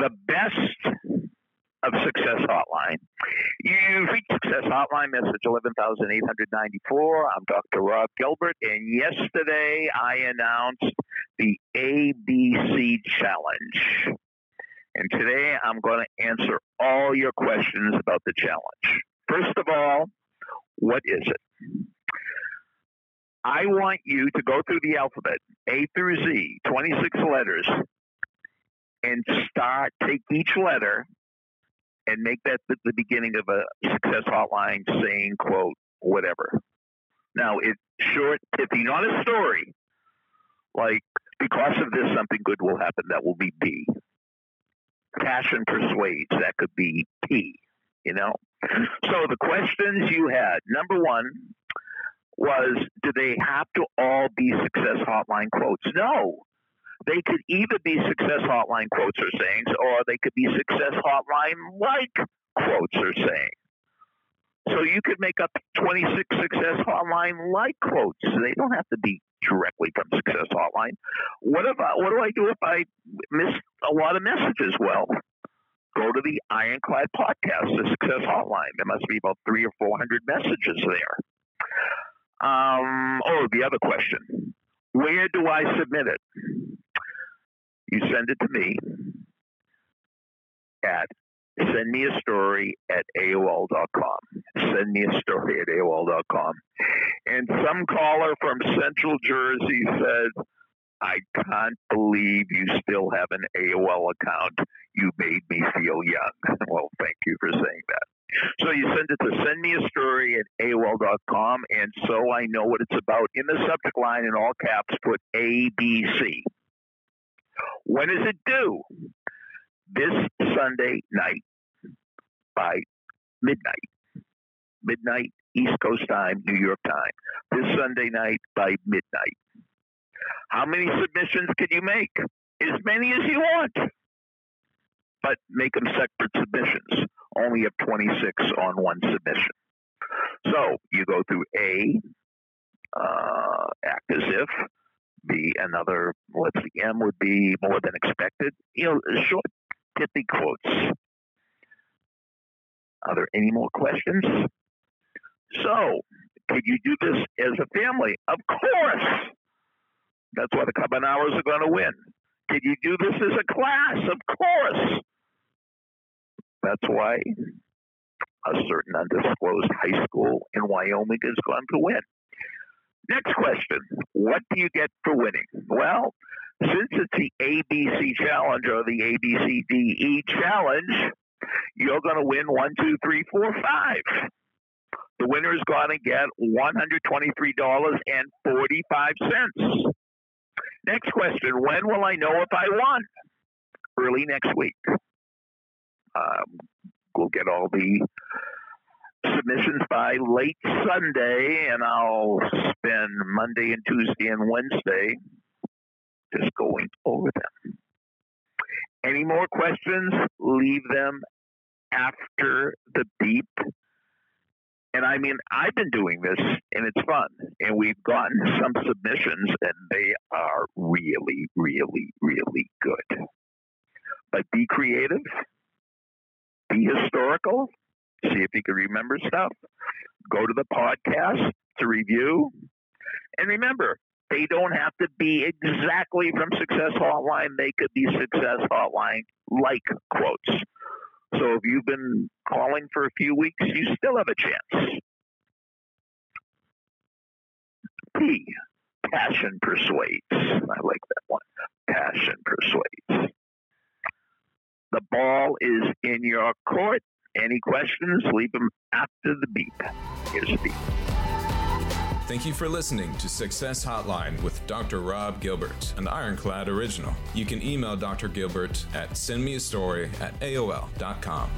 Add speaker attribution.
Speaker 1: the best of Success Hotline. You've Success Hotline, message 11894. I'm Dr. Rob Gilbert, and yesterday I announced the ABC Challenge. And today I'm going to answer all your questions about the challenge. First of all, what is it? I want you to go through the alphabet, A through Z, 26 letters, and start, take each letter and make that the, the beginning of a success hotline saying, quote, whatever. Now, it's short, pithy, not a story. Like, because of this, something good will happen. That will be B. Passion persuades. That could be P. You know? So the questions you had number one was do they have to all be success hotline quotes? No. They could either be success hotline quotes or sayings, or they could be success hotline like quotes or sayings. So you could make up 26 success hotline like quotes. They don't have to be directly from success hotline. What I, what do I do if I miss a lot of messages? Well, go to the Ironclad podcast, the success hotline. There must be about three or four hundred messages there. Um, oh, the other question: Where do I submit it? You send it to me at send me a story at AOL.com. Send me a story at AOL.com. And some caller from Central Jersey says, I can't believe you still have an AOL account. You made me feel young. Well, thank you for saying that. So you send it to send me a story at AOL.com, and so I know what it's about. In the subject line, in all caps, put ABC. When is it due? This Sunday night by midnight. Midnight, East Coast time, New York time. This Sunday night by midnight. How many submissions can you make? As many as you want. But make them separate submissions. Only have 26 on one submission. So you go through A, uh, act as if, be another, let's see, M would be more than expected. You know, short, pithy quotes. Are there any more questions? So, could you do this as a family? Of course. That's why the Common are going to win. Could you do this as a class? Of course. That's why a certain undisclosed high school in Wyoming is going to win. Next question What do you get for winning? Well, since it's the ABC challenge or the ABCDE challenge, you're going to win one, two, three, four, five. The winner is going to get $123.45. Next question When will I know if I won? Early next week. Um, we'll get all the submissions by late Sunday, and I'll spend Monday and Tuesday and Wednesday just going over them. Any more questions? Leave them after the beep. And I mean, I've been doing this and it's fun. And we've gotten some submissions and they are really, really, really good. But be creative, be historical, see if you can remember stuff. Go to the podcast to review. And remember, they don't have to be exactly from Success Hotline. They could be Success Hotline like quotes. So if you've been calling for a few weeks, you still have a chance. P. Passion persuades. I like that one. Passion persuades. The ball is in your court. Any questions? Leave them after the beep. Here's the beep.
Speaker 2: Thank you for listening to Success Hotline with Dr. Rob Gilbert, an Ironclad original. You can email Dr. Gilbert at sendmeastory at AOL.com.